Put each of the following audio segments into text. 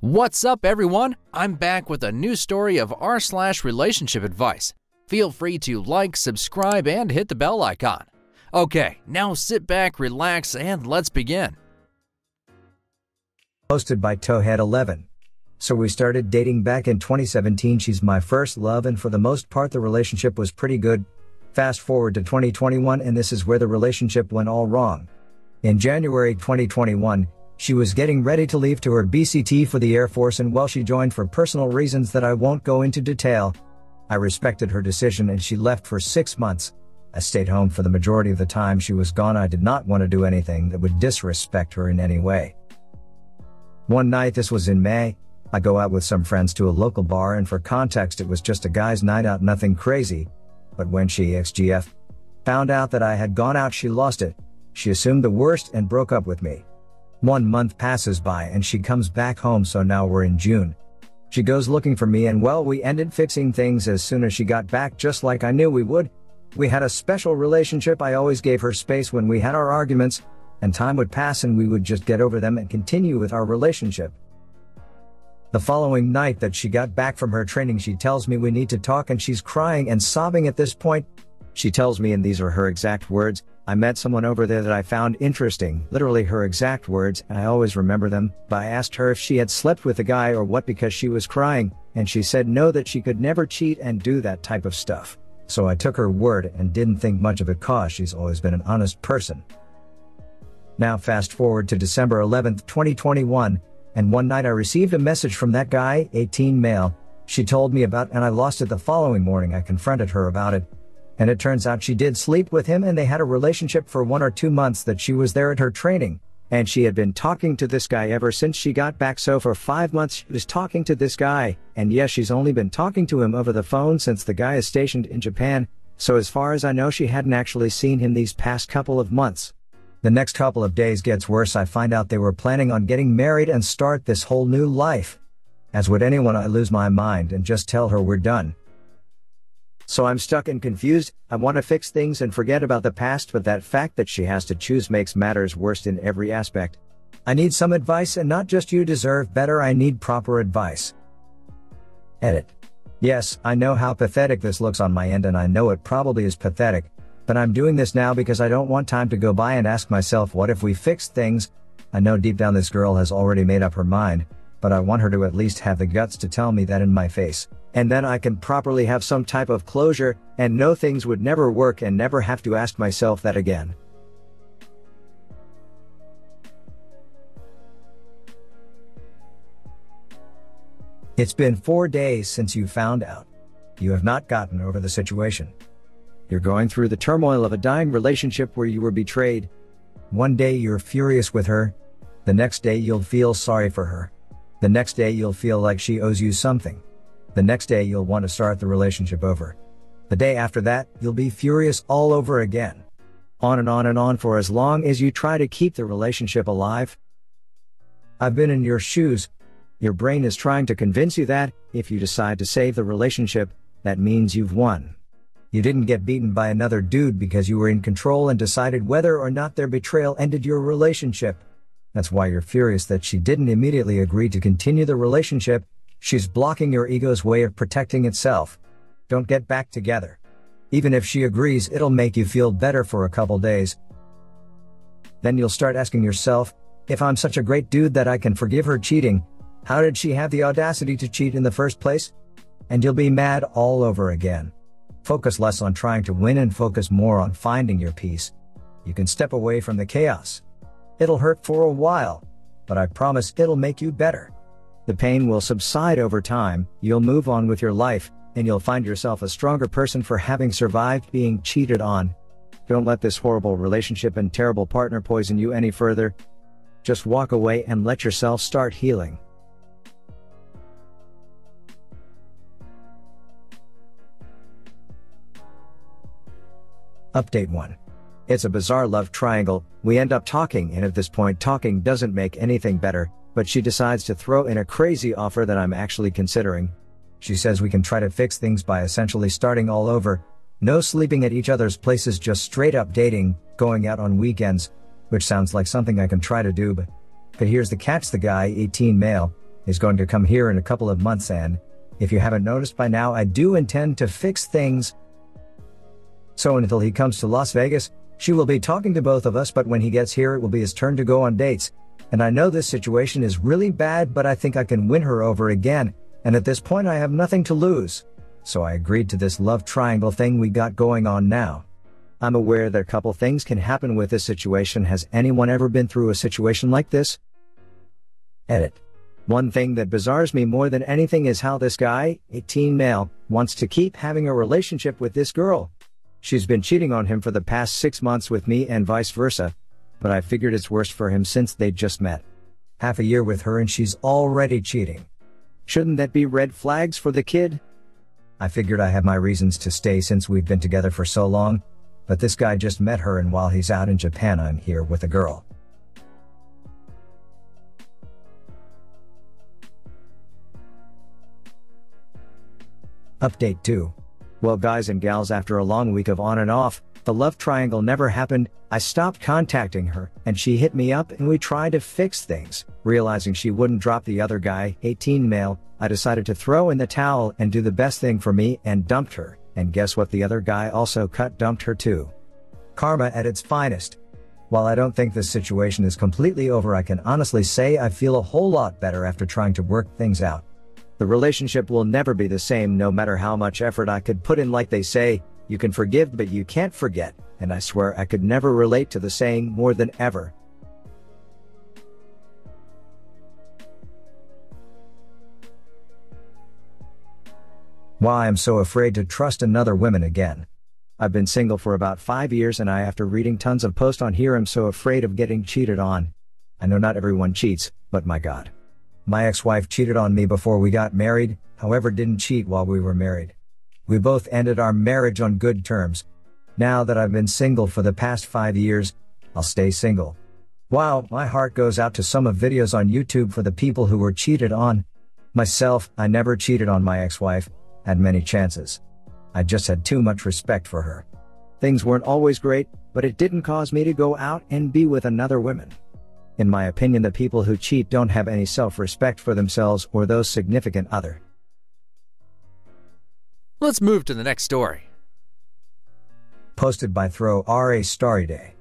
What's up, everyone? I'm back with a new story of r slash relationship advice. Feel free to like, subscribe, and hit the bell icon. Okay, now sit back, relax, and let's begin. Hosted by Towhead11. So we started dating back in 2017. She's my first love, and for the most part, the relationship was pretty good. Fast forward to 2021, and this is where the relationship went all wrong. In January 2021, she was getting ready to leave to her BCT for the Air Force, and while she joined for personal reasons that I won't go into detail, I respected her decision and she left for six months. I stayed home for the majority of the time she was gone. I did not want to do anything that would disrespect her in any way. One night, this was in May, I go out with some friends to a local bar, and for context, it was just a guy's night out, nothing crazy. But when she, XGF, found out that I had gone out, she lost it. She assumed the worst and broke up with me. One month passes by and she comes back home, so now we're in June. She goes looking for me, and well, we ended fixing things as soon as she got back, just like I knew we would. We had a special relationship, I always gave her space when we had our arguments, and time would pass and we would just get over them and continue with our relationship. The following night that she got back from her training, she tells me we need to talk and she's crying and sobbing at this point. She tells me, and these are her exact words, I met someone over there that I found interesting, literally her exact words, and I always remember them, but I asked her if she had slept with a guy or what because she was crying, and she said no that she could never cheat and do that type of stuff. So I took her word and didn't think much of it cause she's always been an honest person. Now fast forward to December 11th, 2021, and one night I received a message from that guy, 18 male, she told me about and I lost it the following morning I confronted her about it. And it turns out she did sleep with him and they had a relationship for one or two months that she was there at her training. And she had been talking to this guy ever since she got back so for five months she was talking to this guy, and yes she's only been talking to him over the phone since the guy is stationed in Japan, so as far as I know she hadn't actually seen him these past couple of months. The next couple of days gets worse. I find out they were planning on getting married and start this whole new life. As would anyone, I lose my mind and just tell her we're done. So I'm stuck and confused. I want to fix things and forget about the past, but that fact that she has to choose makes matters worse in every aspect. I need some advice and not just you deserve better, I need proper advice. Edit. Yes, I know how pathetic this looks on my end and I know it probably is pathetic, but I'm doing this now because I don't want time to go by and ask myself what if we fixed things? I know deep down this girl has already made up her mind, but I want her to at least have the guts to tell me that in my face. And then I can properly have some type of closure and know things would never work and never have to ask myself that again. It's been four days since you found out. You have not gotten over the situation. You're going through the turmoil of a dying relationship where you were betrayed. One day you're furious with her. The next day you'll feel sorry for her. The next day you'll feel like she owes you something. The next day you'll want to start the relationship over. The day after that, you'll be furious all over again. On and on and on for as long as you try to keep the relationship alive. I've been in your shoes. Your brain is trying to convince you that, if you decide to save the relationship, that means you've won. You didn't get beaten by another dude because you were in control and decided whether or not their betrayal ended your relationship. That's why you're furious that she didn't immediately agree to continue the relationship. She's blocking your ego's way of protecting itself. Don't get back together. Even if she agrees, it'll make you feel better for a couple days. Then you'll start asking yourself, if I'm such a great dude that I can forgive her cheating, how did she have the audacity to cheat in the first place? And you'll be mad all over again. Focus less on trying to win and focus more on finding your peace. You can step away from the chaos. It'll hurt for a while, but I promise it'll make you better. The pain will subside over time, you'll move on with your life, and you'll find yourself a stronger person for having survived being cheated on. Don't let this horrible relationship and terrible partner poison you any further. Just walk away and let yourself start healing. Update 1. It's a bizarre love triangle, we end up talking and at this point talking doesn't make anything better, but she decides to throw in a crazy offer that I'm actually considering. She says we can try to fix things by essentially starting all over. No sleeping at each other's places, just straight up dating, going out on weekends, which sounds like something I can try to do, but, but here's the catch the guy, 18 male, is going to come here in a couple of months and, if you haven't noticed by now, I do intend to fix things. So until he comes to Las Vegas, she will be talking to both of us, but when he gets here, it will be his turn to go on dates. And I know this situation is really bad, but I think I can win her over again, and at this point I have nothing to lose. So I agreed to this love triangle thing we got going on now. I'm aware that a couple things can happen with this situation. Has anyone ever been through a situation like this? Edit. One thing that bizarres me more than anything is how this guy, 18 male, wants to keep having a relationship with this girl. She's been cheating on him for the past six months with me and vice versa, but I figured it's worse for him since they just met. Half a year with her and she's already cheating. Shouldn't that be red flags for the kid? I figured I have my reasons to stay since we've been together for so long, but this guy just met her and while he's out in Japan I'm here with a girl. Update 2. Well guys and gals after a long week of on and off, the love triangle never happened, I stopped contacting her, and she hit me up and we tried to fix things. Realizing she wouldn't drop the other guy, 18 male, I decided to throw in the towel and do the best thing for me and dumped her, and guess what the other guy also cut dumped her too. Karma at its finest. While I don't think this situation is completely over I can honestly say I feel a whole lot better after trying to work things out. The relationship will never be the same no matter how much effort I could put in like they say, you can forgive but you can't forget, and I swear I could never relate to the saying more than ever. Why I'm so afraid to trust another woman again. I've been single for about 5 years and I after reading tons of posts on here I'm so afraid of getting cheated on. I know not everyone cheats, but my god. My ex-wife cheated on me before we got married, however didn't cheat while we were married. We both ended our marriage on good terms. Now that I've been single for the past five years, I'll stay single. Wow, my heart goes out to some of videos on YouTube for the people who were cheated on. Myself, I never cheated on my ex-wife, had many chances. I just had too much respect for her. Things weren't always great, but it didn't cause me to go out and be with another woman. In my opinion, the people who cheat don't have any self respect for themselves or those significant other. Let's move to the next story. Posted by Throw R.A. Starry Day.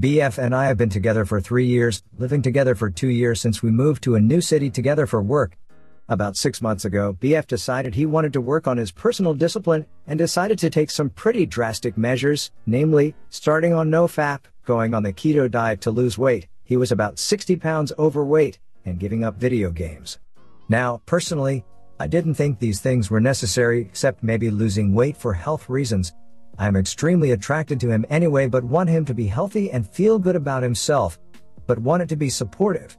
BF and I have been together for three years, living together for two years since we moved to a new city together for work. About six months ago, BF decided he wanted to work on his personal discipline and decided to take some pretty drastic measures, namely, starting on no FAP, going on the keto diet to lose weight, he was about 60 pounds overweight and giving up video games. Now, personally, I didn't think these things were necessary except maybe losing weight for health reasons. I am extremely attracted to him anyway, but want him to be healthy and feel good about himself, but wanted to be supportive.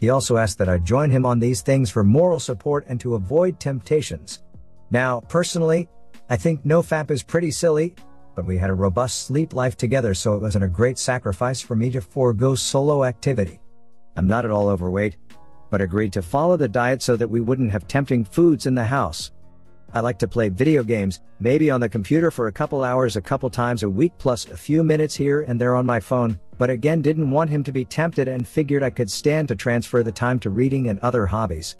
He also asked that I join him on these things for moral support and to avoid temptations. Now, personally, I think NoFap is pretty silly, but we had a robust sleep life together so it wasn't a great sacrifice for me to forego solo activity. I'm not at all overweight, but agreed to follow the diet so that we wouldn't have tempting foods in the house. I like to play video games, maybe on the computer for a couple hours a couple times a week plus a few minutes here and there on my phone, but again didn't want him to be tempted and figured I could stand to transfer the time to reading and other hobbies.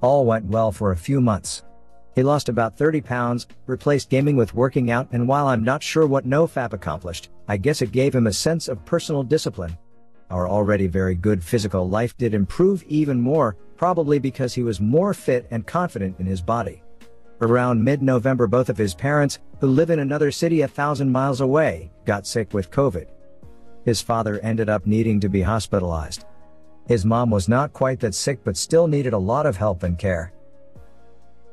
All went well for a few months. He lost about 30 pounds, replaced gaming with working out, and while I'm not sure what NoFap accomplished, I guess it gave him a sense of personal discipline. Our already very good physical life did improve even more, probably because he was more fit and confident in his body. Around mid November, both of his parents, who live in another city a thousand miles away, got sick with COVID. His father ended up needing to be hospitalized. His mom was not quite that sick but still needed a lot of help and care.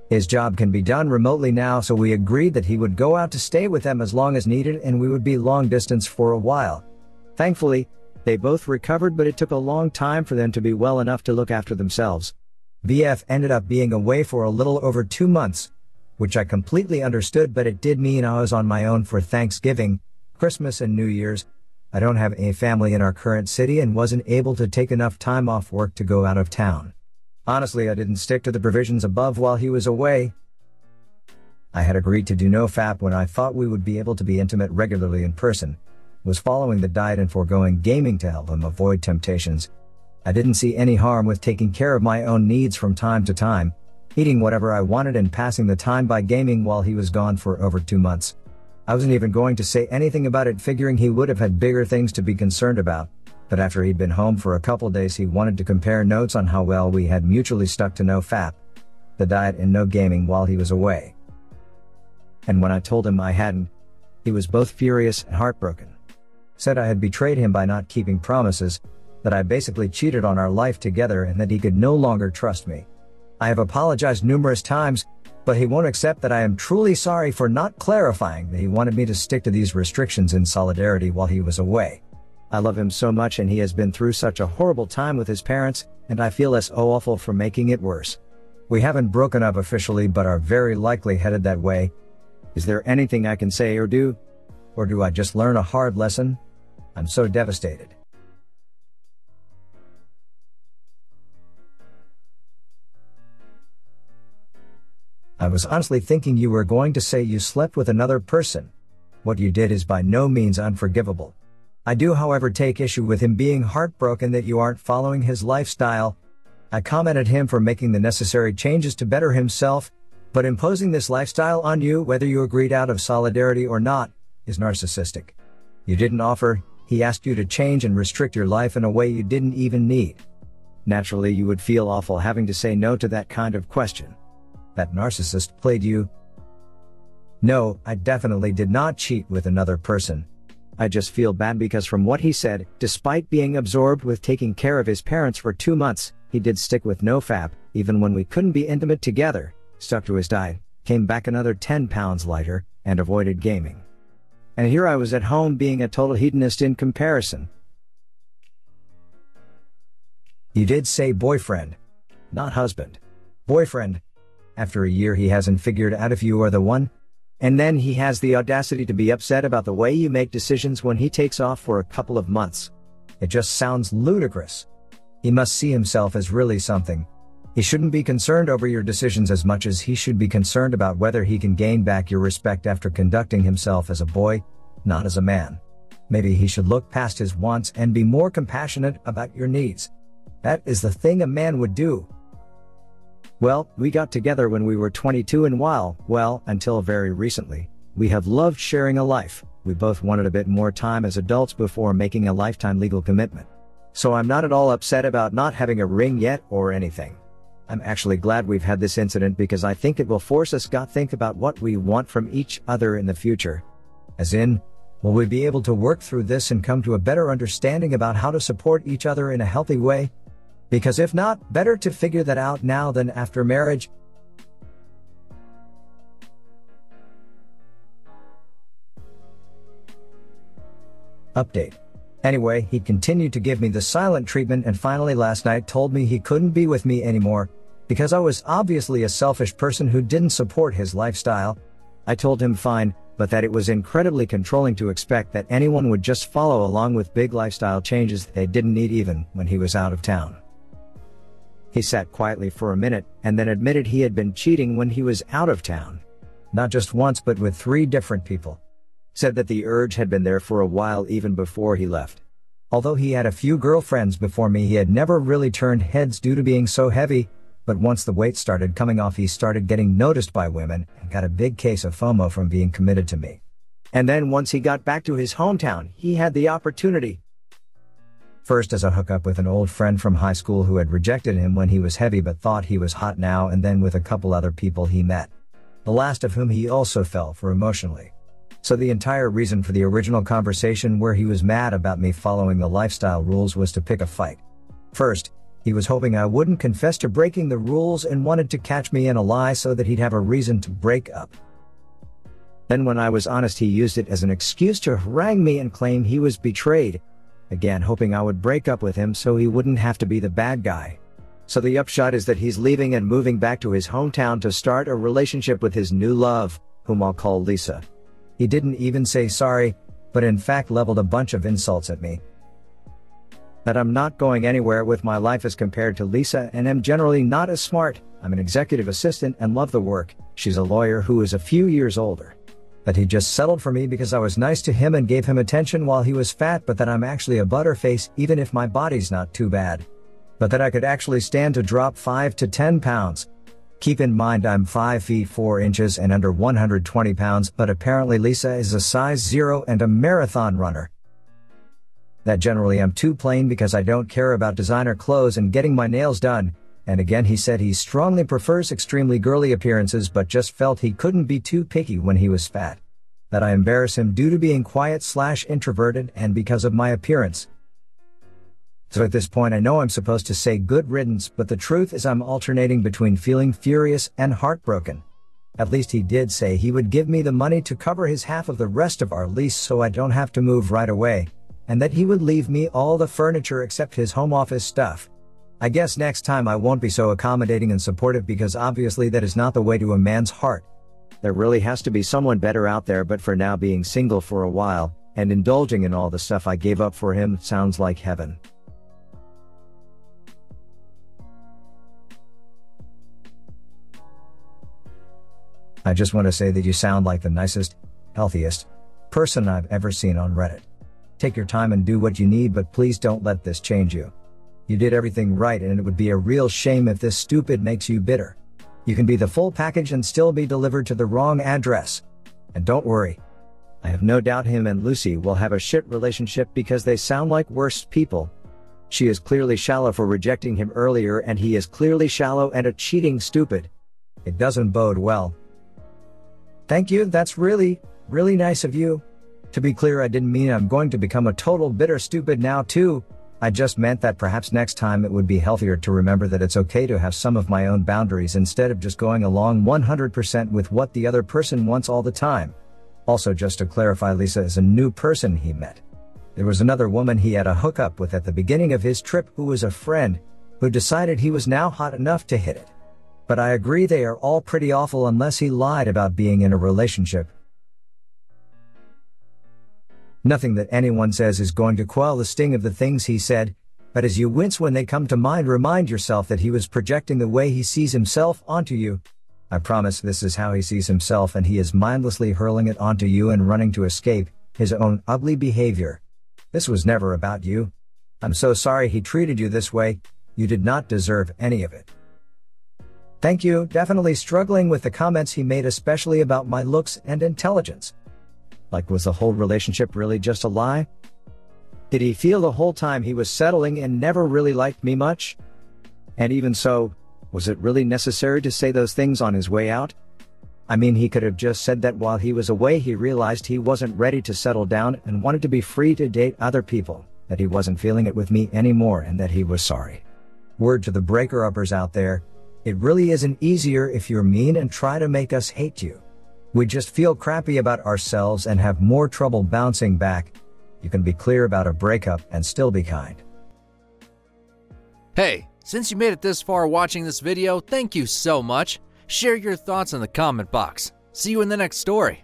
His job can be done remotely now, so we agreed that he would go out to stay with them as long as needed and we would be long distance for a while. Thankfully, They both recovered, but it took a long time for them to be well enough to look after themselves. BF ended up being away for a little over two months, which I completely understood, but it did mean I was on my own for Thanksgiving, Christmas, and New Year's. I don't have a family in our current city and wasn't able to take enough time off work to go out of town. Honestly, I didn't stick to the provisions above while he was away. I had agreed to do no FAP when I thought we would be able to be intimate regularly in person, was following the diet and foregoing gaming to help him avoid temptations. I didn't see any harm with taking care of my own needs from time to time, eating whatever I wanted and passing the time by gaming while he was gone for over two months. I wasn't even going to say anything about it, figuring he would have had bigger things to be concerned about. But after he'd been home for a couple days, he wanted to compare notes on how well we had mutually stuck to no FAP, the diet, and no gaming while he was away. And when I told him I hadn't, he was both furious and heartbroken. Said I had betrayed him by not keeping promises, that I basically cheated on our life together, and that he could no longer trust me. I have apologized numerous times, but he won't accept that I am truly sorry for not clarifying that he wanted me to stick to these restrictions in solidarity while he was away. I love him so much and he has been through such a horrible time with his parents, and I feel less awful for making it worse. We haven't broken up officially but are very likely headed that way. Is there anything I can say or do? Or do I just learn a hard lesson? I'm so devastated. I was honestly thinking you were going to say you slept with another person. What you did is by no means unforgivable. I do, however, take issue with him being heartbroken that you aren't following his lifestyle. I commented him for making the necessary changes to better himself, but imposing this lifestyle on you, whether you agreed out of solidarity or not, is narcissistic. You didn't offer, he asked you to change and restrict your life in a way you didn't even need. Naturally, you would feel awful having to say no to that kind of question that narcissist played you? No, I definitely did not cheat with another person. I just feel bad because from what he said, despite being absorbed with taking care of his parents for two months, he did stick with no FAP, even when we couldn't be intimate together, stuck to his diet, came back another 10 pounds lighter, and avoided gaming. And here I was at home being a total hedonist in comparison. You did say boyfriend, not husband. Boyfriend, after a year he hasn't figured out if you are the one? And then he has the audacity to be upset about the way you make decisions when he takes off for a couple of months. It just sounds ludicrous. He must see himself as really something. He shouldn't be concerned over your decisions as much as he should be concerned about whether he can gain back your respect after conducting himself as a boy, not as a man. Maybe he should look past his wants and be more compassionate about your needs. That is the thing a man would do, well, we got together when we were 22 and while, well, until very recently, we have loved sharing a life. We both wanted a bit more time as adults before making a lifetime legal commitment. So I'm not at all upset about not having a ring yet or anything. I'm actually glad we've had this incident because I think it will force us to think about what we want from each other in the future. As in, will we be able to work through this and come to a better understanding about how to support each other in a healthy way? Because if not, better to figure that out now than after marriage. Update. Anyway, he continued to give me the silent treatment and finally last night told me he couldn't be with me anymore because I was obviously a selfish person who didn't support his lifestyle. I told him fine, but that it was incredibly controlling to expect that anyone would just follow along with big lifestyle changes they didn't need even when he was out of town. He sat quietly for a minute and then admitted he had been cheating when he was out of town. Not just once, but with three different people. Said that the urge had been there for a while even before he left. Although he had a few girlfriends before me, he had never really turned heads due to being so heavy, but once the weight started coming off, he started getting noticed by women and got a big case of FOMO from being committed to me. And then once he got back to his hometown, he had the opportunity First as a hookup with an old friend from high school who had rejected him when he was heavy but thought he was hot now and then with a couple other people he met. The last of whom he also fell for emotionally. So the entire reason for the original conversation where he was mad about me following the lifestyle rules was to pick a fight. First, he was hoping I wouldn't confess to breaking the rules and wanted to catch me in a lie so that he'd have a reason to break up. Then when I was honest he used it as an excuse to harangue me and claim he was betrayed, again hoping I would break up with him so he wouldn't have to be the bad guy. So the upshot is that he's leaving and moving back to his hometown to start a relationship with his new love, whom I'll call Lisa. He didn't even say sorry, but in fact leveled a bunch of insults at me. That I'm not going anywhere with my life as compared to Lisa and am generally not as smart. I'm an executive assistant and love the work. She's a lawyer who is a few years older. That he just settled for me because I was nice to him and gave him attention while he was fat, but that I'm actually a butterface even if my body's not too bad but that I could actually stand to drop 5 to 10 pounds. Keep in mind I'm 5 feet 4 inches and under 120 pounds, but apparently Lisa is a size 0 and a marathon runner. That generally I'm too plain because I don't care about designer clothes and getting my nails done. And again he said he strongly prefers extremely girly appearances but just felt he couldn't be too picky when he was fat. That I embarrass him due to being quiet slash introverted and because of my appearance. So at this point I know I'm supposed to say good riddance, but the truth is I'm alternating between feeling furious and heartbroken. At least he did say he would give me the money to cover his half of the rest of our lease so I don't have to move right away, and that he would leave me all the furniture except his home office stuff. I guess next time I won't be so accommodating and supportive because obviously that is not the way to a man's heart. There really has to be someone better out there but for now being single for a while, and indulging in all the stuff I gave up for him sounds like heaven. I just want to say that you sound like the nicest, healthiest person I've ever seen on Reddit. Take your time and do what you need, but please don't let this change you. You did everything right and it would be a real shame if this stupid makes you bitter. You can be the full package and still be delivered to the wrong address. And don't worry. I have no doubt him and Lucy will have a shit relationship because they sound like worst people. She is clearly shallow for rejecting him earlier and he is clearly shallow and a cheating stupid. It doesn't bode well. Thank you, that's really, really nice of you. To be clear, I didn't mean I'm going to become a total bitter stupid now too. I just meant that perhaps next time it would be healthier to remember that it's okay to have some of my own boundaries instead of just going along 100% with what the other person wants all the time. Also, just to clarify, Lisa is a new person he met. There was another woman he had a hookup with at the beginning of his trip who was a friend, who decided he was now hot enough to hit it but I agree they are all pretty awful unless he lied about being in a relationship. Nothing that anyone says is going to quell the sting of the things he said, but as you wince when they come to mind, remind yourself that he was projecting the way he sees himself onto you. I promise this is how he sees himself, and he is mindlessly hurling it onto you and running to escape his own ugly behavior. This was never about you. I'm so sorry he treated you this way, you did not deserve any of it. Thank you, definitely struggling with the comments he made, especially about my looks and intelligence. Like, was the whole relationship really just a lie? Did he feel the whole time he was settling and never really liked me much? And even so, was it really necessary to say those things on his way out? I mean, he could have just said that while he was away, he realized he wasn't ready to settle down and wanted to be free to date other people, that he wasn't feeling it with me anymore, and that he was sorry. Word to the breaker uppers out there it really isn't easier if you're mean and try to make us hate you. We just feel crappy about ourselves and have more trouble bouncing back. You can be clear about a breakup and still be kind. Hey, since you made it this far watching this video, thank you so much. Share your thoughts in the comment box. See you in the next story.